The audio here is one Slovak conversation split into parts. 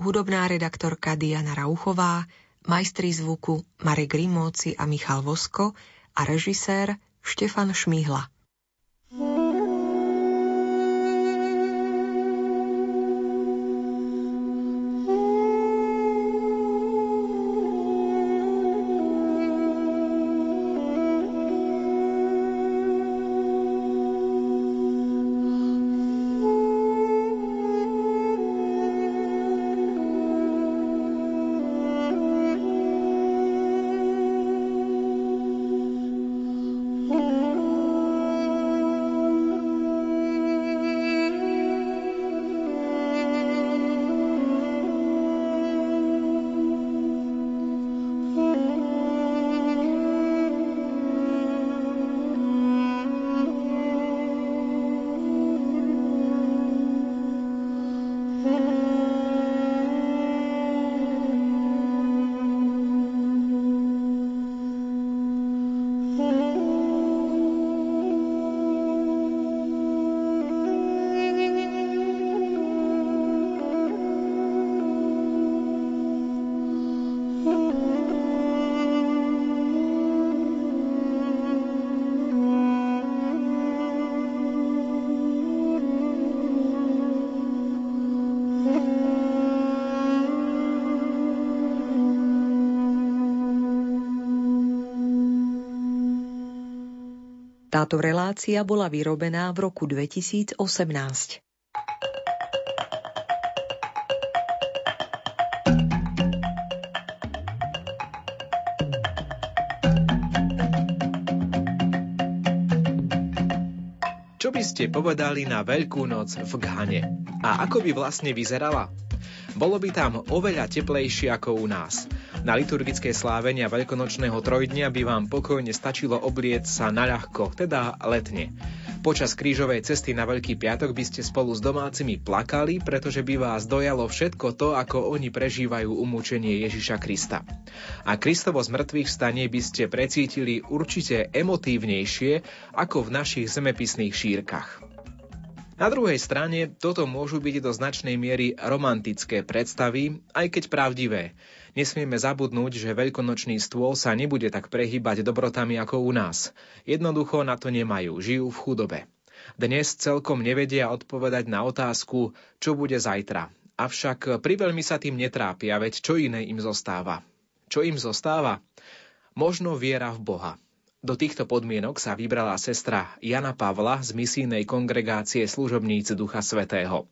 hudobná redaktorka Diana Rauchová, majstri zvuku Marek Rimóci a Michal Vosko a režisér Štefan Šmihla. Relácia bola vyrobená v roku 2018. Čo by ste povedali na Veľkú noc v Ghane? A ako by vlastne vyzerala? Bolo by tam oveľa teplejšie ako u nás. Na liturgické slávenia veľkonočného trojdnia by vám pokojne stačilo oblieť sa na ľahko, teda letne. Počas krížovej cesty na Veľký piatok by ste spolu s domácimi plakali, pretože by vás dojalo všetko to, ako oni prežívajú umúčenie Ježiša Krista. A Kristovo z mŕtvych stanie by ste precítili určite emotívnejšie ako v našich zemepisných šírkach. Na druhej strane toto môžu byť do značnej miery romantické predstavy, aj keď pravdivé. Nesmieme zabudnúť, že veľkonočný stôl sa nebude tak prehýbať dobrotami ako u nás. Jednoducho na to nemajú, žijú v chudobe. Dnes celkom nevedia odpovedať na otázku, čo bude zajtra. Avšak priveľmi sa tým netrápia, veď čo iné im zostáva. Čo im zostáva? Možno viera v Boha. Do týchto podmienok sa vybrala sestra Jana Pavla z misijnej kongregácie služobníci Ducha Svetého.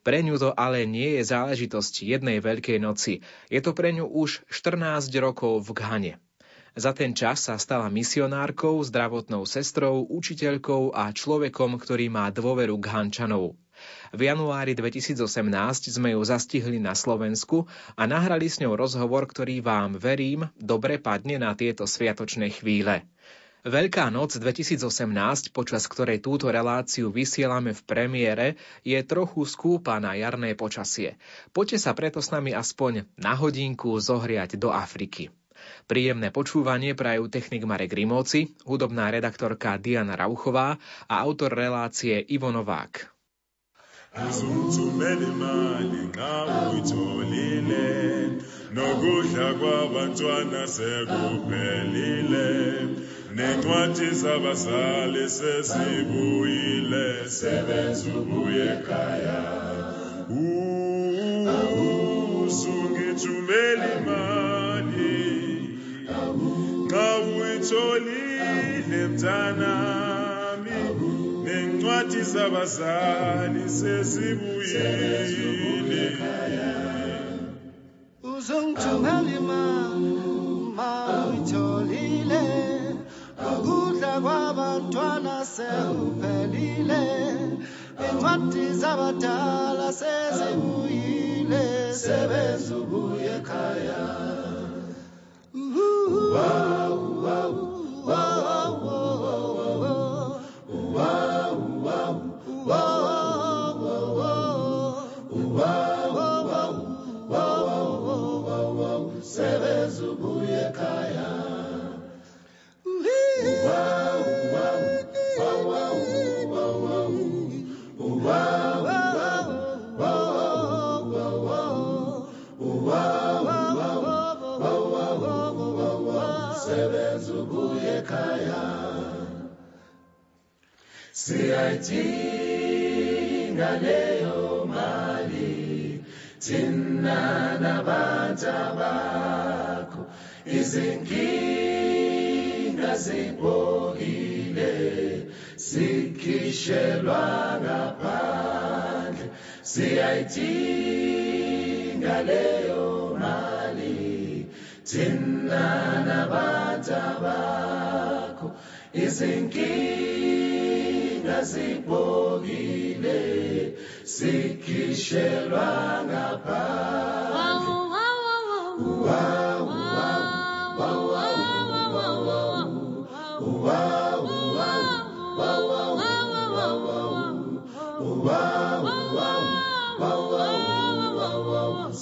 Pre ňu to ale nie je záležitosť jednej Veľkej noci. Je to pre ňu už 14 rokov v Ghane. Za ten čas sa stala misionárkou, zdravotnou sestrou, učiteľkou a človekom, ktorý má dôveru Ghančanov. V januári 2018 sme ju zastihli na Slovensku a nahrali s ňou rozhovor, ktorý vám, verím, dobre padne na tieto sviatočné chvíle. Veľká noc 2018, počas ktorej túto reláciu vysielame v premiére, je trochu skúpa na jarné počasie. Poďte sa preto s nami aspoň na hodinku zohriať do Afriky. Príjemné počúvanie prajú technik Marek Rimóci, hudobná redaktorka Diana Rauchová a autor relácie Ivo Novák. nokudla kwabantwana sekuphelile nencwadi zabazali sezibuyile sebenza ubuye ekhaya. Usungithumela imali. Nxa uyitholile mntanami. Nencwadi zabazali sezibuyile uzongithumela imali ukudla kwabantwana sekuphelile incwadi zabadala sezibuyile sebenza ubuye ekhaya wow, wow, wow, wow, wow, siyayidinga leyo mali. Thina nabantu bakho. Izinkinga zibokile sikhishelwa ngaphandle. Siyayidinga leyo mali. Thina nabantu bakho. Izinkinga zibokile sikhishelwa ngaphandle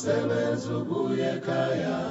sebenza ubuye ekhaya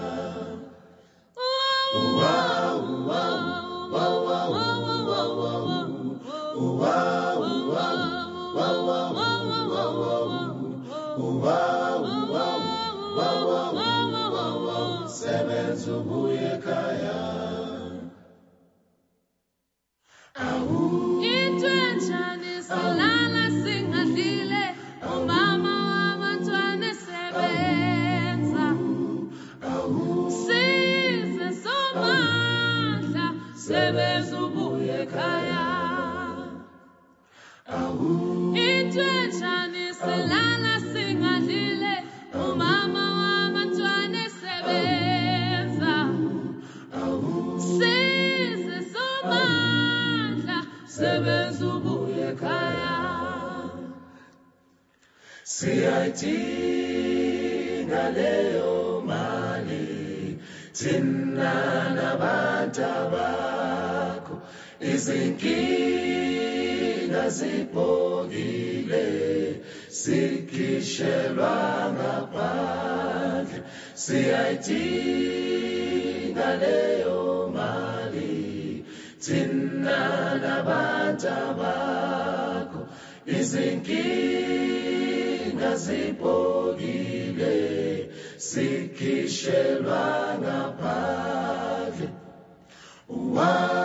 CIT na leo mali tina na banta bako. Izinkinga ziphokile sikishelwa ngaphandle CIT na leo mali tina na banta bako. Izinkinga nazipogile sikishelwa na padre. Uwa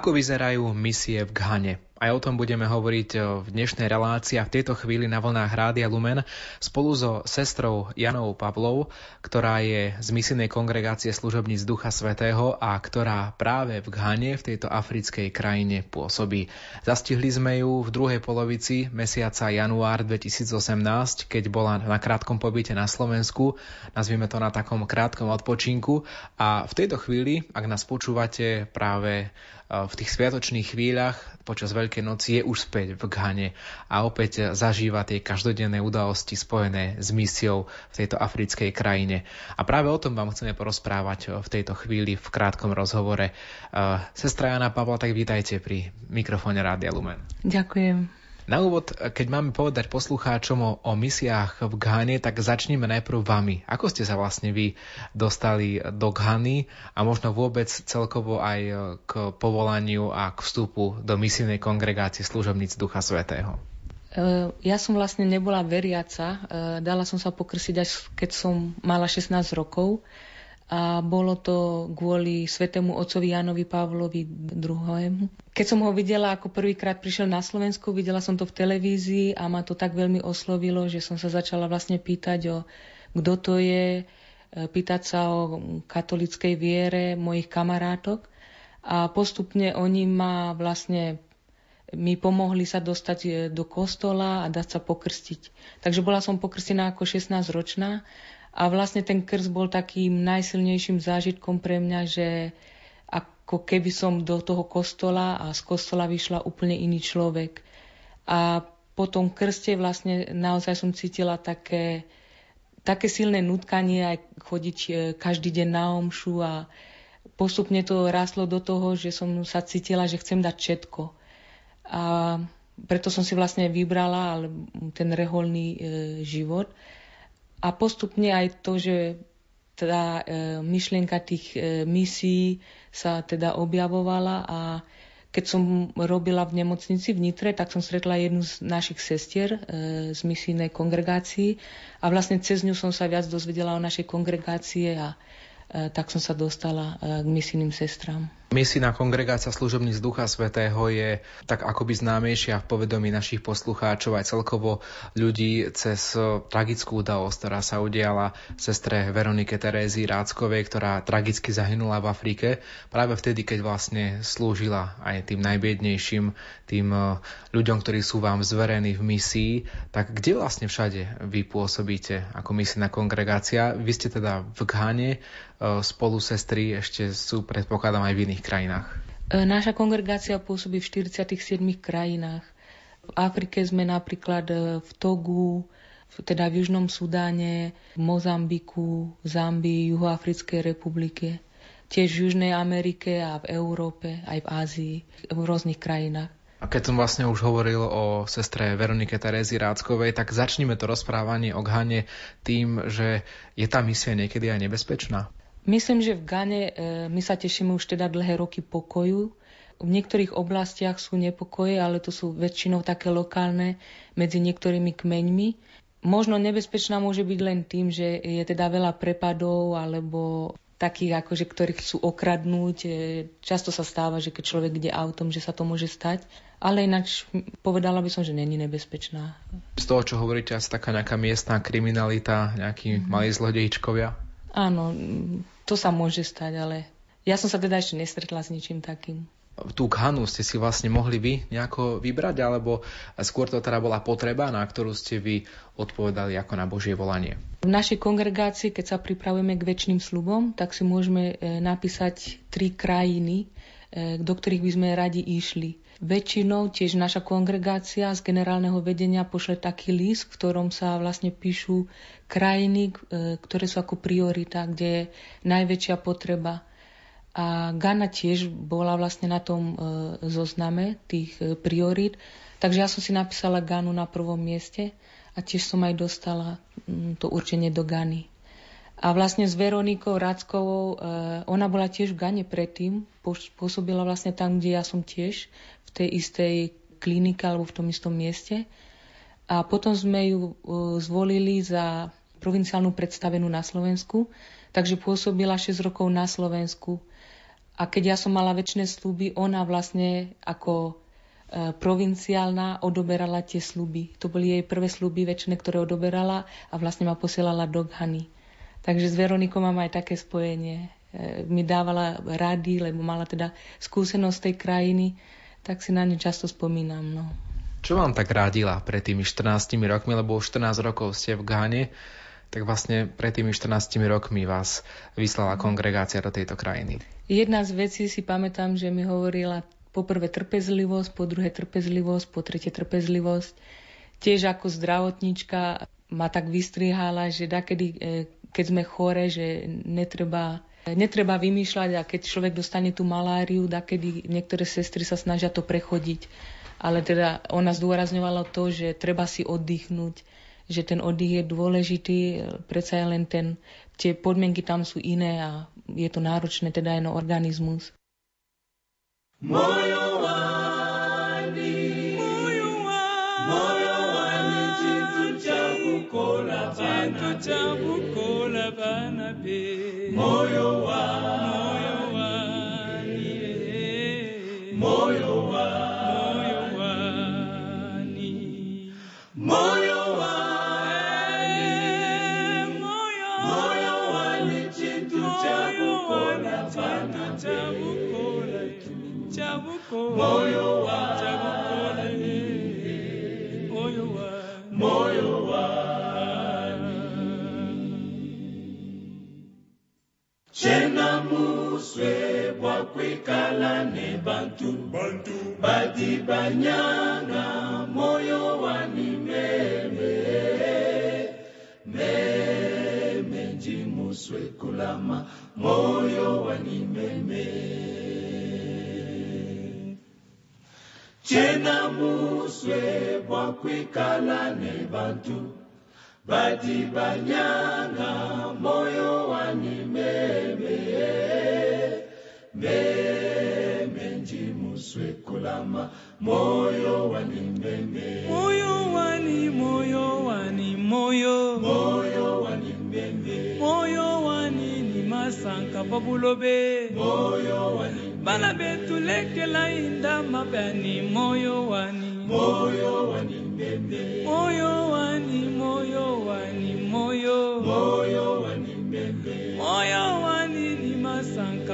Ako vyzerajú misie v Ghane? Aj o tom budeme hovoriť v dnešnej relácii a v tejto chvíli na vlnách Rádia Lumen spolu so sestrou Janou Pavlov, ktorá je z misijnej kongregácie služobníc Ducha Svetého a ktorá práve v Ghane, v tejto africkej krajine pôsobí. Zastihli sme ju v druhej polovici mesiaca január 2018, keď bola na krátkom pobyte na Slovensku, nazvime to na takom krátkom odpočinku a v tejto chvíli, ak nás počúvate práve v tých sviatočných chvíľach počas Veľkej noci je už späť v Ghane a opäť zažíva tie každodenné udalosti spojené s misiou v tejto africkej krajine. A práve o tom vám chceme porozprávať v tejto chvíli v krátkom rozhovore. Sestra Jana Pavla, tak vítajte pri mikrofóne Rádia Lumen. Ďakujem. Na úvod, keď máme povedať poslucháčom o, o misiách v Ghane, tak začneme najprv vami. Ako ste sa vlastne vy dostali do Ghany a možno vôbec celkovo aj k povolaniu a k vstupu do misijnej kongregácie služobníc Ducha Svetého? Ja som vlastne nebola veriaca. Dala som sa pokrsiť až keď som mala 16 rokov a bolo to kvôli svetému otcovi Jánovi Pavlovi II. Keď som ho videla, ako prvýkrát prišiel na Slovensku, videla som to v televízii a ma to tak veľmi oslovilo, že som sa začala vlastne pýtať o kto to je, pýtať sa o katolickej viere mojich kamarátok a postupne oni ma vlastne mi pomohli sa dostať do kostola a dať sa pokrstiť. Takže bola som pokrstená ako 16 ročná a vlastne ten krst bol takým najsilnejším zážitkom pre mňa, že ako keby som do toho kostola a z kostola vyšla úplne iný človek. A po tom krste vlastne naozaj som cítila také také silné nutkanie aj chodiť e, každý deň na omšu a postupne to ráslo do toho, že som sa cítila, že chcem dať všetko. A preto som si vlastne vybrala ten reholný e, život. A postupne aj to, že tá e, myšlienka tých e, misií sa teda objavovala a keď som robila v nemocnici v Nitre, tak som stretla jednu z našich sestier e, z misijnej kongregácii a vlastne cez ňu som sa viac dozvedela o našej kongregácie a e, tak som sa dostala e, k misijným sestrám. Misijná kongregácia služobníc Ducha Svetého je tak akoby známejšia v povedomí našich poslucháčov aj celkovo ľudí cez tragickú udalosť, ktorá sa udiala sestre Veronike Terézy Ráckovej, ktorá tragicky zahynula v Afrike práve vtedy, keď vlastne slúžila aj tým najbiednejším, tým eh, ľuďom, ktorí sú vám zverení v misii. Tak kde vlastne všade vy pôsobíte ako misijná kongregácia? Vy ste teda v Ghane, eh, spolu sestry ešte sú predpokladám aj v iných krajinách? E, naša kongregácia pôsobí v 47 krajinách. V Afrike sme napríklad e, v Togu, teda v Južnom Sudáne, v Mozambiku, v Zambii, Juhoafrickej republike, tiež v Južnej Amerike a v Európe, aj v Ázii, v rôznych krajinách. A keď som vlastne už hovoril o sestre Veronike Terézy Ráckovej, tak začníme to rozprávanie o Ghane tým, že je tá misia niekedy aj nebezpečná. Myslím, že v Gane e, my sa tešíme už teda dlhé roky pokoju. V niektorých oblastiach sú nepokoje, ale to sú väčšinou také lokálne medzi niektorými kmeňmi. Možno nebezpečná môže byť len tým, že je teda veľa prepadov alebo takých, akože, ktorí chcú okradnúť. E, často sa stáva, že keď človek ide autom, že sa to môže stať. Ale ináč povedala by som, že není nebezpečná. Z toho, čo hovoríte, asi taká nejaká miestná kriminalita, nejakí mm-hmm. malí zlodejčkovia? Áno, to sa môže stať, ale ja som sa teda ešte nestretla s ničím takým. Tú kanu ste si vlastne mohli vy nejako vybrať, alebo skôr to teda bola potreba, na ktorú ste vy odpovedali ako na Božie volanie? V našej kongregácii, keď sa pripravujeme k väčšným slubom, tak si môžeme e, napísať tri krajiny, e, do ktorých by sme radi išli. Väčšinou tiež naša kongregácia z generálneho vedenia pošle taký list, v ktorom sa vlastne píšu krajiny, e, ktoré sú ako priorita, kde je najväčšia potreba. A Ghana tiež bola vlastne na tom e, zozname tých e, priorít, takže ja som si napísala Ganu na prvom mieste a tiež som aj dostala mm, to určenie do Gany. A vlastne s Veronikou Rackovou, ona bola tiež v Gane predtým, pôsobila vlastne tam, kde ja som tiež, v tej istej klinike alebo v tom istom mieste. A potom sme ju zvolili za provinciálnu predstavenú na Slovensku, takže pôsobila 6 rokov na Slovensku. A keď ja som mala väčšie sluby, ona vlastne ako e, provinciálna odoberala tie sluby. To boli jej prvé sluby väčšie, ktoré odoberala a vlastne ma posielala do Ghany. Takže s Veronikou mám aj také spojenie. E, mi dávala rady, lebo mala teda skúsenosť tej krajiny tak si na ňu často spomínam. No. Čo vám tak rádila pred tými 14 rokmi, lebo už 14 rokov ste v Gáne, tak vlastne pred tými 14 rokmi vás vyslala kongregácia do tejto krajiny. Jedna z vecí si pamätám, že mi hovorila po prvé trpezlivosť, po druhé trpezlivosť, po tretie trpezlivosť. Tiež ako zdravotníčka ma tak vystrihala, že dakedy, e, keď sme chore, že netreba Netreba vymýšľať a keď človek dostane tú maláriu, kedy niektoré sestry sa snažia to prechodiť. Ale teda ona zdôrazňovala to, že treba si oddychnúť, že ten oddych je dôležitý, predsa je len ten, tie podmienky tam sú iné a je to náročné teda aj na organizmus. Mojo moyo wa moyo wa moyo wa moyo wa ni chintu cha kukola pana moyo wa bamuswe bakwekala ne bantu. Badi banyanga moyo wanimeme meme. Njimuswe kulama moyo wani wanimeme tena muswe bakwekala ne bantu. Badibanyanga moyo wani wanimeme nji muswe kulama moyo moyo wani moyo wani moyo. Moyo wanimeme moyo wani ni masanka babulobe moyo wanimeme bana betulekela inda mabani. Moyo wani. Moyo wanimeme moyo wani moyo wani moyo moyo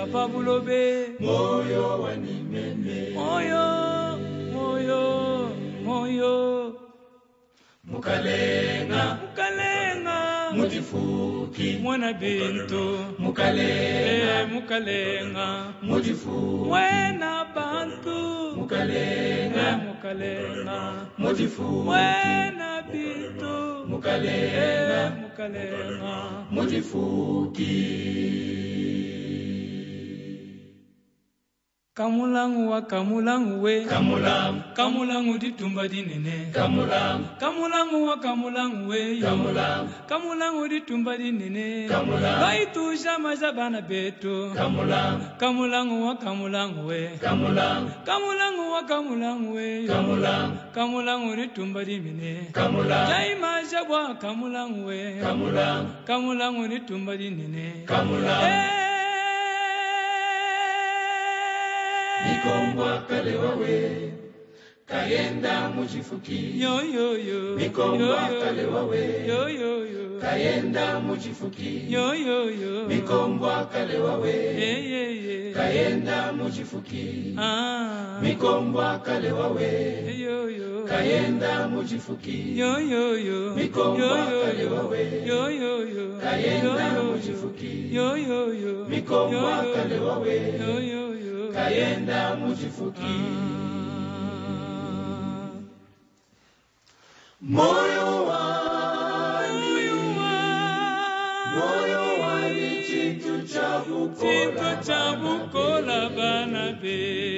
masanka babulobe moyo wanimeme moyo moyo moyo. Mukalenga. Mukalenga. Mudifuki mwana bintu mukalenga. Eh, mukalenga. Mudifuki wena bantu mukalenga. Eh, mukalenga. Mudifuki wena bintu mukalenga. Eh, mukalenga. Mudifuki kamulangu wa kamulangu we. Kamulam kamulangu ditumba dinene kamulam kamulangu wa kamulangu we. Kamulam kamulangu ditumba dinene Kamulangu. baitusha maza bana betu. Kamulam kamulangu wa kamulangu we. Kamulam kamulangu wa kamulangu we. Kamulam kamulangu ditumba dimene kamulam jaimaja bwa kamulangu we. Kamulam kamulangu ditumba dinene kamulam mikombwa kale wawe kayenda muchifuki yo yo yo Mikombwa kale wawe. yo yo yo kayenda muchifuki yo yo yo mikombwa kale wawe yeah kayenda muchifuki ah mikombwa kale wawe yo yo kayenda muchifuki yo yo yo Mikombwa kale wawe. yo yo yo Kayenda muchifuki. yo Mikombwa kale wawe. yo yo yo kayenda muchifuki. Moyo wani moyo wani chintu cha Chito bukola cha bukola bana betu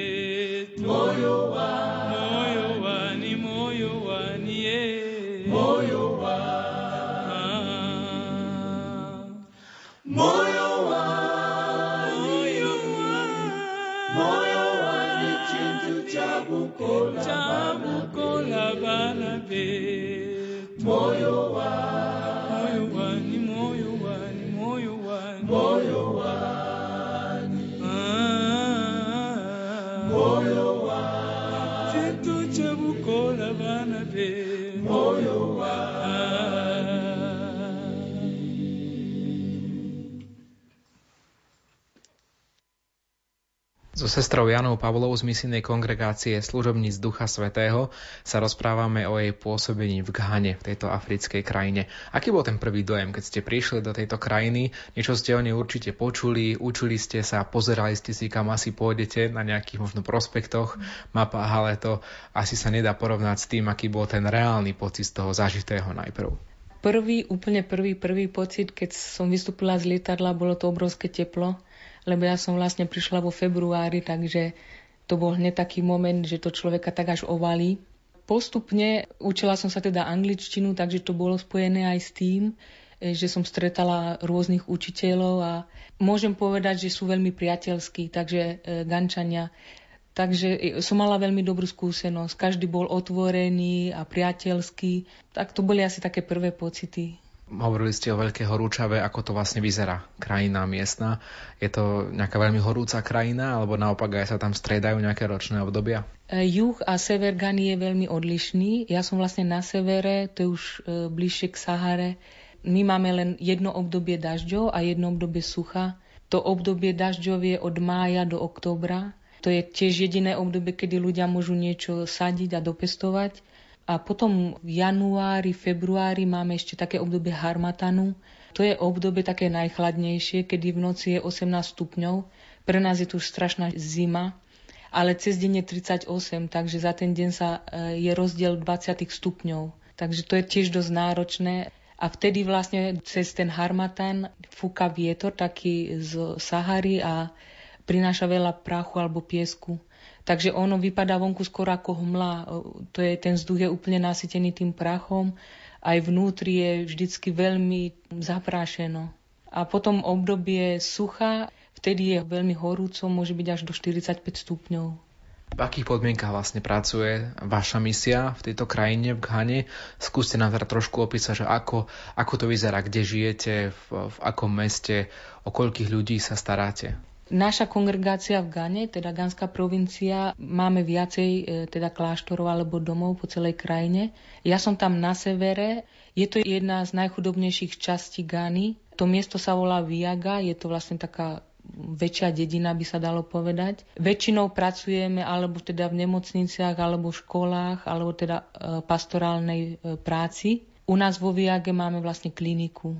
Sestrou Janou Pavlovou z misijnej kongregácie služobníc Ducha Svetého sa rozprávame o jej pôsobení v Ghane, v tejto africkej krajine. Aký bol ten prvý dojem, keď ste prišli do tejto krajiny? Niečo ste o nej určite počuli, učili ste sa, pozerali ste si, kam asi pôjdete na nejakých možno prospektoch, mapách, ale to asi sa nedá porovnať s tým, aký bol ten reálny pocit z toho zažitého najprv. Prvý, úplne prvý, prvý pocit, keď som vystúpila z lietadla, bolo to obrovské teplo, lebo ja som vlastne prišla vo februári, takže to bol hneď taký moment, že to človeka tak až ovalí. Postupne učila som sa teda angličtinu, takže to bolo spojené aj s tým, e, že som stretala rôznych učiteľov a môžem povedať, že sú veľmi priateľskí, takže e, Gančania. Takže e, som mala veľmi dobrú skúsenosť. Každý bol otvorený a priateľský. Tak to boli asi také prvé pocity. Hovorili ste o Veľkej horúčave, ako to vlastne vyzerá, krajina miestna. Je to nejaká veľmi horúca krajina, alebo naopak aj sa tam striedajú nejaké ročné obdobia? E, Juh a sever Gany je veľmi odlišný. Ja som vlastne na severe, to je už e, bližšie k Sahare. My máme len jedno obdobie dažďov a jedno obdobie sucha. To obdobie dažďov je od mája do októbra. To je tiež jediné obdobie, kedy ľudia môžu niečo sadiť a dopestovať. A potom v januári, februári máme ešte také obdobie harmatanu. To je obdobie také najchladnejšie, kedy v noci je 18 stupňov. Pre nás je tu strašná zima, ale cez deň je 38, takže za ten deň sa e, je rozdiel 20 stupňov. Takže to je tiež dosť náročné. A vtedy vlastne cez ten harmatán fúka vietor taký z Sahary a prináša veľa prachu alebo piesku. Takže ono vypadá vonku skoro ako hmla. To je, ten vzduch je úplne nasytený tým prachom. Aj vnútri je vždycky veľmi zaprášeno. A potom obdobie sucha, vtedy je veľmi horúco, môže byť až do 45 stupňov. V akých podmienkach vlastne pracuje vaša misia v tejto krajine, v Ghane? Skúste nám teda trošku opísať, že ako, ako to vyzerá, kde žijete, v, v akom meste, o koľkých ľudí sa staráte? Naša kongregácia v Gane, teda Ganská provincia, máme viacej e, teda kláštorov alebo domov po celej krajine. Ja som tam na severe. Je to jedna z najchudobnejších častí Gany. To miesto sa volá Viaga, je to vlastne taká väčšia dedina, by sa dalo povedať. Väčšinou pracujeme alebo teda v nemocniciach, alebo v školách, alebo teda e, pastorálnej e, práci. U nás vo Viage máme vlastne kliniku.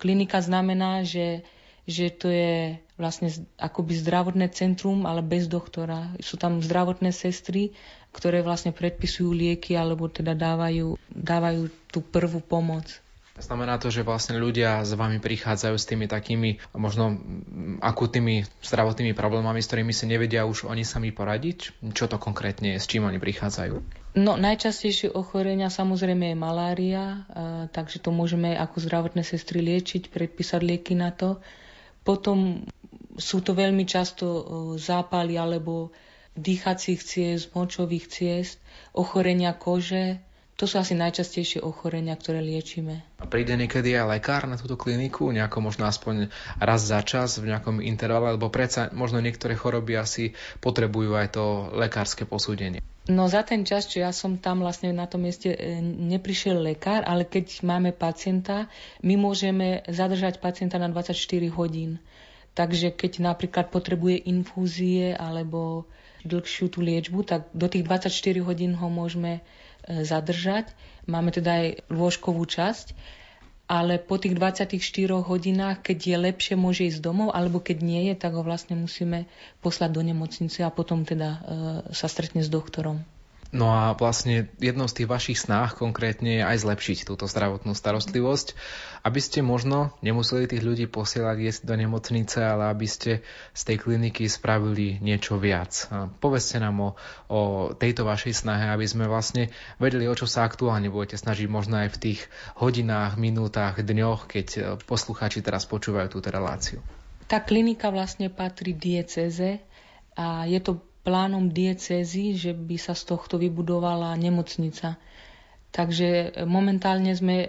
Klinika znamená, že, že to je vlastne akoby zdravotné centrum, ale bez doktora. Sú tam zdravotné sestry, ktoré vlastne predpisujú lieky alebo teda dávajú, dávajú tú prvú pomoc. Znamená to, že vlastne ľudia s vami prichádzajú s tými takými možno akutnými zdravotnými problémami, s ktorými si nevedia už oni sami poradiť? Čo to konkrétne je, s čím oni prichádzajú? No najčastejšie ochorenia samozrejme je malária, takže to môžeme ako zdravotné sestry liečiť, predpísať lieky na to. Potom sú to veľmi často zápaly alebo dýchacích ciest, močových ciest, ochorenia kože, to sú asi najčastejšie ochorenia, ktoré liečíme. A príde niekedy aj lekár na túto kliniku, nejako možno aspoň raz za čas, v nejakom intervale, lebo predsa možno niektoré choroby asi potrebujú aj to lekárske posúdenie. No za ten čas, čo ja som tam vlastne na tom mieste, e, neprišiel lekár, ale keď máme pacienta, my môžeme zadržať pacienta na 24 hodín. Takže keď napríklad potrebuje infúzie alebo dlhšiu tú liečbu, tak do tých 24 hodín ho môžeme zadržať. Máme teda aj lôžkovú časť, ale po tých 24 hodinách, keď je lepšie, môže ísť domov, alebo keď nie je, tak ho vlastne musíme poslať do nemocnice a potom teda e, sa stretne s doktorom. No a vlastne jednou z tých vašich snách konkrétne je aj zlepšiť túto zdravotnú starostlivosť, aby ste možno nemuseli tých ľudí posielať jesť do nemocnice, ale aby ste z tej kliniky spravili niečo viac. Povedzte nám o, o tejto vašej snahe, aby sme vlastne vedeli, o čo sa aktuálne budete snažiť možno aj v tých hodinách, minútach, dňoch, keď poslucháči teraz počúvajú túto reláciu. Tá klinika vlastne patrí dieceze a je to plánom diecézy, že by sa z tohto vybudovala nemocnica. Takže e, momentálne sme, e,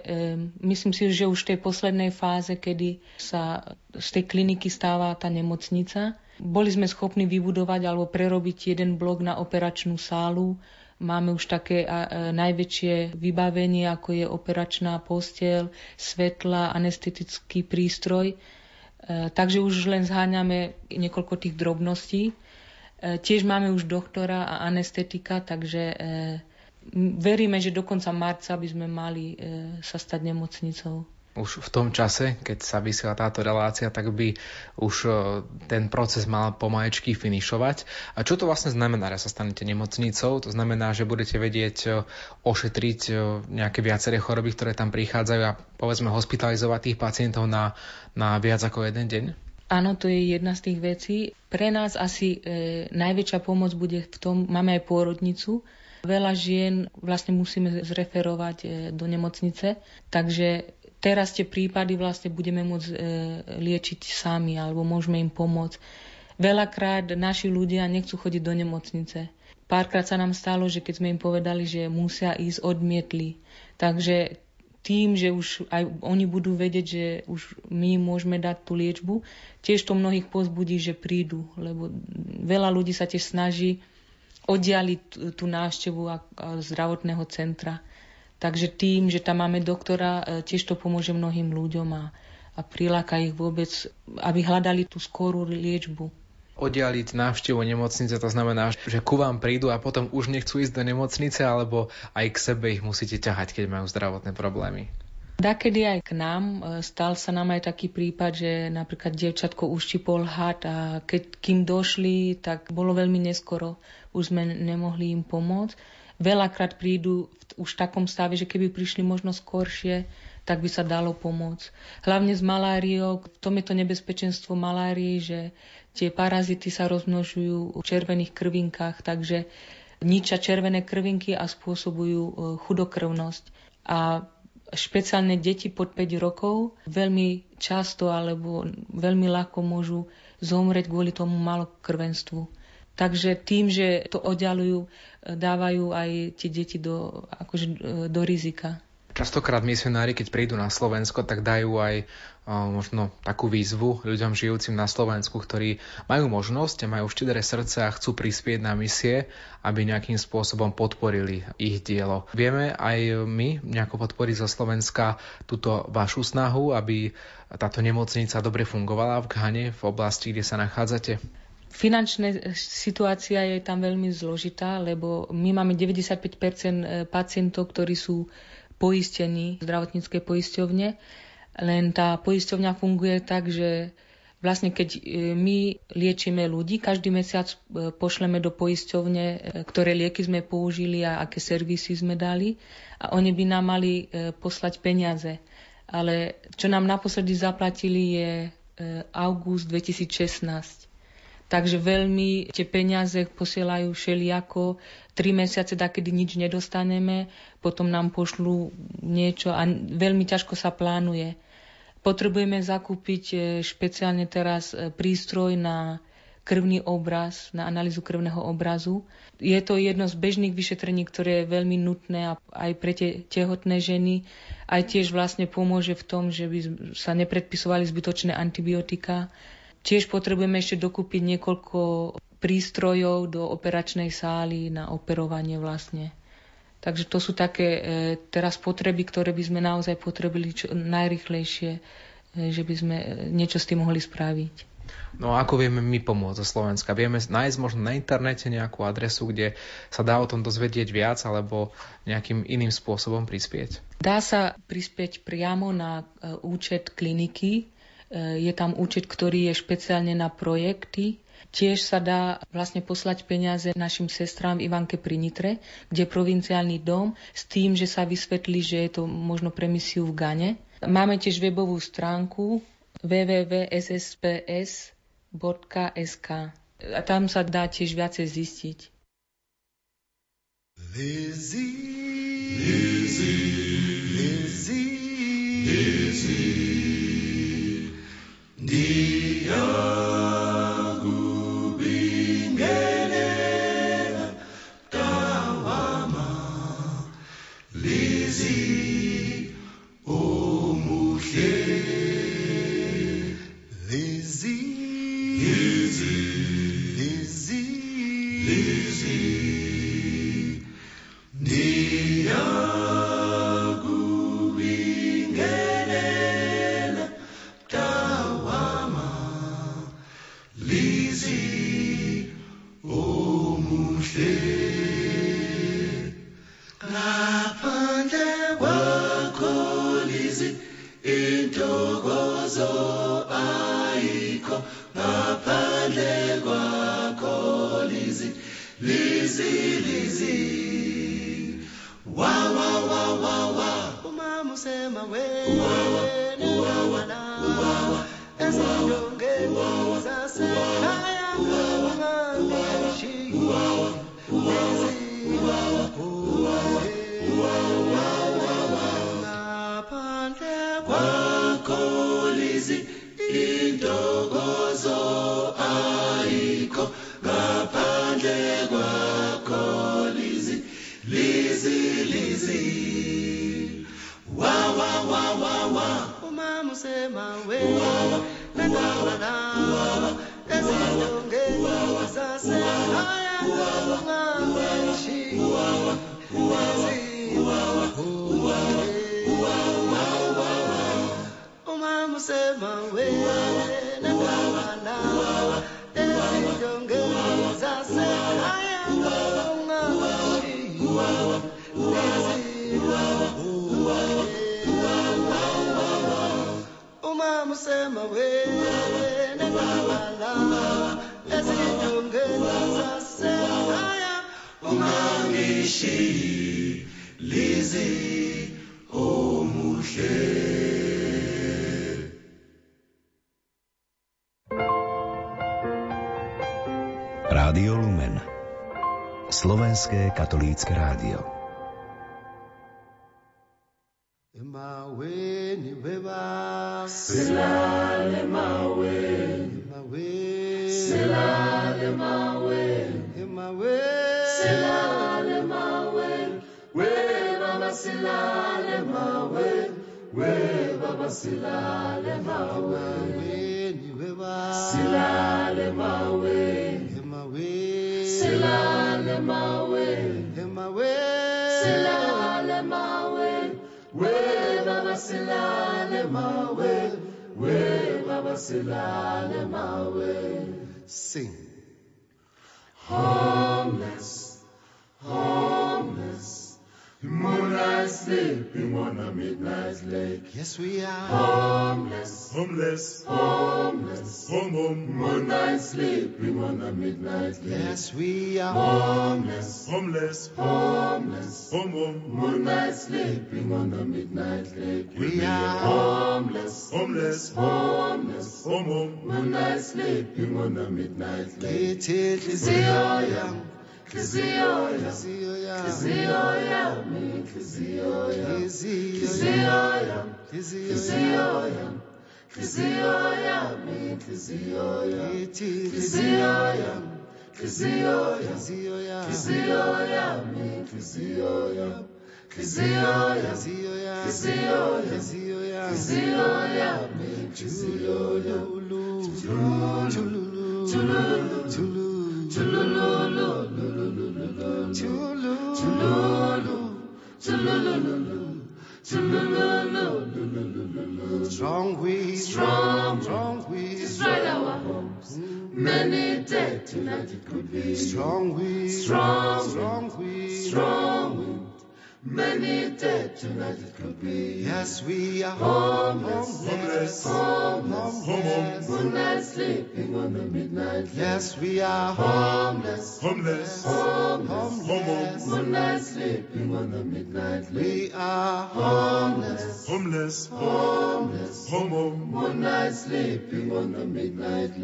myslím si, že už v tej poslednej fáze, kedy sa z tej kliniky stáva tá nemocnica. Boli sme schopní vybudovať alebo prerobiť jeden blok na operačnú sálu. Máme už také e, najväčšie vybavenie, ako je operačná postiel, svetla, anestetický prístroj. Takže už len zháňame niekoľko tých drobností. E, tiež máme už doktora a anestetika, takže e, veríme, že do konca marca by sme mali e, sa stať nemocnicou už v tom čase, keď sa vysiela táto relácia, tak by už ten proces mal pomaječky finišovať. A čo to vlastne znamená, že sa stanete nemocnicou? To znamená, že budete vedieť ošetriť nejaké viaceré choroby, ktoré tam prichádzajú a povedzme hospitalizovať tých pacientov na, na viac ako jeden deň? Áno, to je jedna z tých vecí. Pre nás asi e, najväčšia pomoc bude v tom, máme aj pôrodnicu. Veľa žien vlastne musíme zreferovať e, do nemocnice, takže teraz tie prípady vlastne budeme môcť e, liečiť sami alebo môžeme im pomôcť. Veľakrát naši ľudia nechcú chodiť do nemocnice. Párkrát sa nám stalo, že keď sme im povedali, že musia ísť, odmietli. Takže tým, že už aj oni budú vedieť, že už my môžeme dať tú liečbu, tiež to mnohých pozbudí, že prídu, lebo veľa ľudí sa tiež snaží oddialiť tú návštevu zdravotného centra. Takže tým, že tam máme doktora, e, tiež to pomôže mnohým ľuďom a, a priláka ich vôbec, aby hľadali tú skorú liečbu oddialiť návštevu nemocnice, to znamená, že ku vám prídu a potom už nechcú ísť do nemocnice, alebo aj k sebe ich musíte ťahať, keď majú zdravotné problémy. Dakedy aj k nám. E, stal sa nám aj taký prípad, že napríklad dievčatko uštipol had a keď kým došli, tak bolo veľmi neskoro. Už sme nemohli im pomôcť. Veľakrát prídu v už takom stave, že keby prišli možno skoršie, tak by sa dalo pomôcť. Hlavne s maláriou, v tom je to nebezpečenstvo malárii, že tie parazity sa rozmnožujú v červených krvinkách, takže ničia červené krvinky a spôsobujú e, chudokrvnosť. A špeciálne deti pod 5 rokov veľmi často alebo veľmi ľahko môžu zomrieť kvôli tomu malokrvenstvu. Takže tým, že to oddalujú, e, dávajú aj tie deti do, akože, e, do rizika. Častokrát misionári, keď prídu na Slovensko, tak dajú aj možno takú výzvu ľuďom žijúcim na Slovensku, ktorí majú možnosť, majú štedré srdce a chcú prispieť na misie, aby nejakým spôsobom podporili ich dielo. Vieme aj my nejako podporiť zo Slovenska túto vašu snahu, aby táto nemocnica dobre fungovala v Ghane, v oblasti, kde sa nachádzate? Finančná situácia je tam veľmi zložitá, lebo my máme 95% pacientov, ktorí sú poistení zdravotníckej poisťovne, len tá poisťovňa funguje tak, že vlastne keď e, my liečíme ľudí, každý mesiac e, pošleme do poisťovne, e, ktoré lieky sme použili a aké servisy sme dali a oni by nám mali poslať peniaze. Ale čo nám naposledy zaplatili je august 2016. Takže veľmi tie peniaze posielajú všelijako, tri mesiace, kedy nič nedostaneme, potom nám pošlú niečo a veľmi ťažko sa plánuje. Potrebujeme zakúpiť e, špeciálne teraz e, prístroj na krvný obraz, na analýzu krvného obrazu. Je to jedno z bežných vyšetrení, ktoré je veľmi nutné aj pre tie tehotné ženy. Aj tiež vlastne pomôže v tom, že by sa nepredpisovali zbytočné antibiotika Tiež potrebujeme ešte dokúpiť niekoľko prístrojov do operačnej sály na operovanie vlastne. Takže to sú také e, teraz potreby, ktoré by sme naozaj potrebili čo najrychlejšie, e, že by sme e, niečo s tým mohli spraviť. No a ako vieme my pomôcť zo Slovenska? Vieme nájsť možno na internete nejakú adresu, kde sa dá o tom dozvedieť viac alebo nejakým iným spôsobom prispieť? Dá sa prispieť priamo na účet kliniky je tam účet, ktorý je špeciálne na projekty. Tiež sa dá vlastne poslať peniaze našim sestrám Ivanke pri Nitre, kde je provinciálny dom, s tým, že sa vysvetlí, že je to možno pre misiu v Gane. Máme tiež webovú stránku www.ssps.sk a tam sa dá tiež viacej zistiť. Lizzie, Lizzie, Lizzie, Lizzie. Dia Uma musema easy, oh mujer. Rádio Lumen. Slovenské katolícke rádio. Slava silale mawe. Weni wewa silale mawe. Emawe silale mawe. Emawe silale mawe. We baba silale mawe. We baba silale mawe. Sing. Homeless moonlight sleeping on a midnight lake. Yes we are. Homeless. Homeless, homeless. Home, home, moonlight sleeping on a midnight lake. Yes we are. Homeless. Homeless, homeless. Home, home, Moonlight sleeping on the midnight lake. We are. Homeless, homeless, homeless. home, home, Moonlight sleeping on the midnight lake. Kizioya, Kizioya, Kizioya, Kizioya, me Kizioya, Kizioya, Kizioya, Kizioya, me Kizioya, Kizioya. Kizioya, Kizioya, me Kizioya, Kizioya, Kizioya, Kizioya, Kizioya, me Kizioya, Chulu, chulu, chulu, Tululu, Tululu, Tululu, Tululu, Strong we, strong, strong we, to our homes. Many dead tonight it could be. Strong we, strong, strong we, strong we. Many dead tonight it could be. Yes, we are homeless, homeless, homeless. homeless. Moonlight sleeping on the midnight. Yes, we are homeless, homeless, homeless. homeless. Moonlight sleeping on the midnight. We are homeless, homeless, homeless. home, home, Moonlight sleeping on the midnight.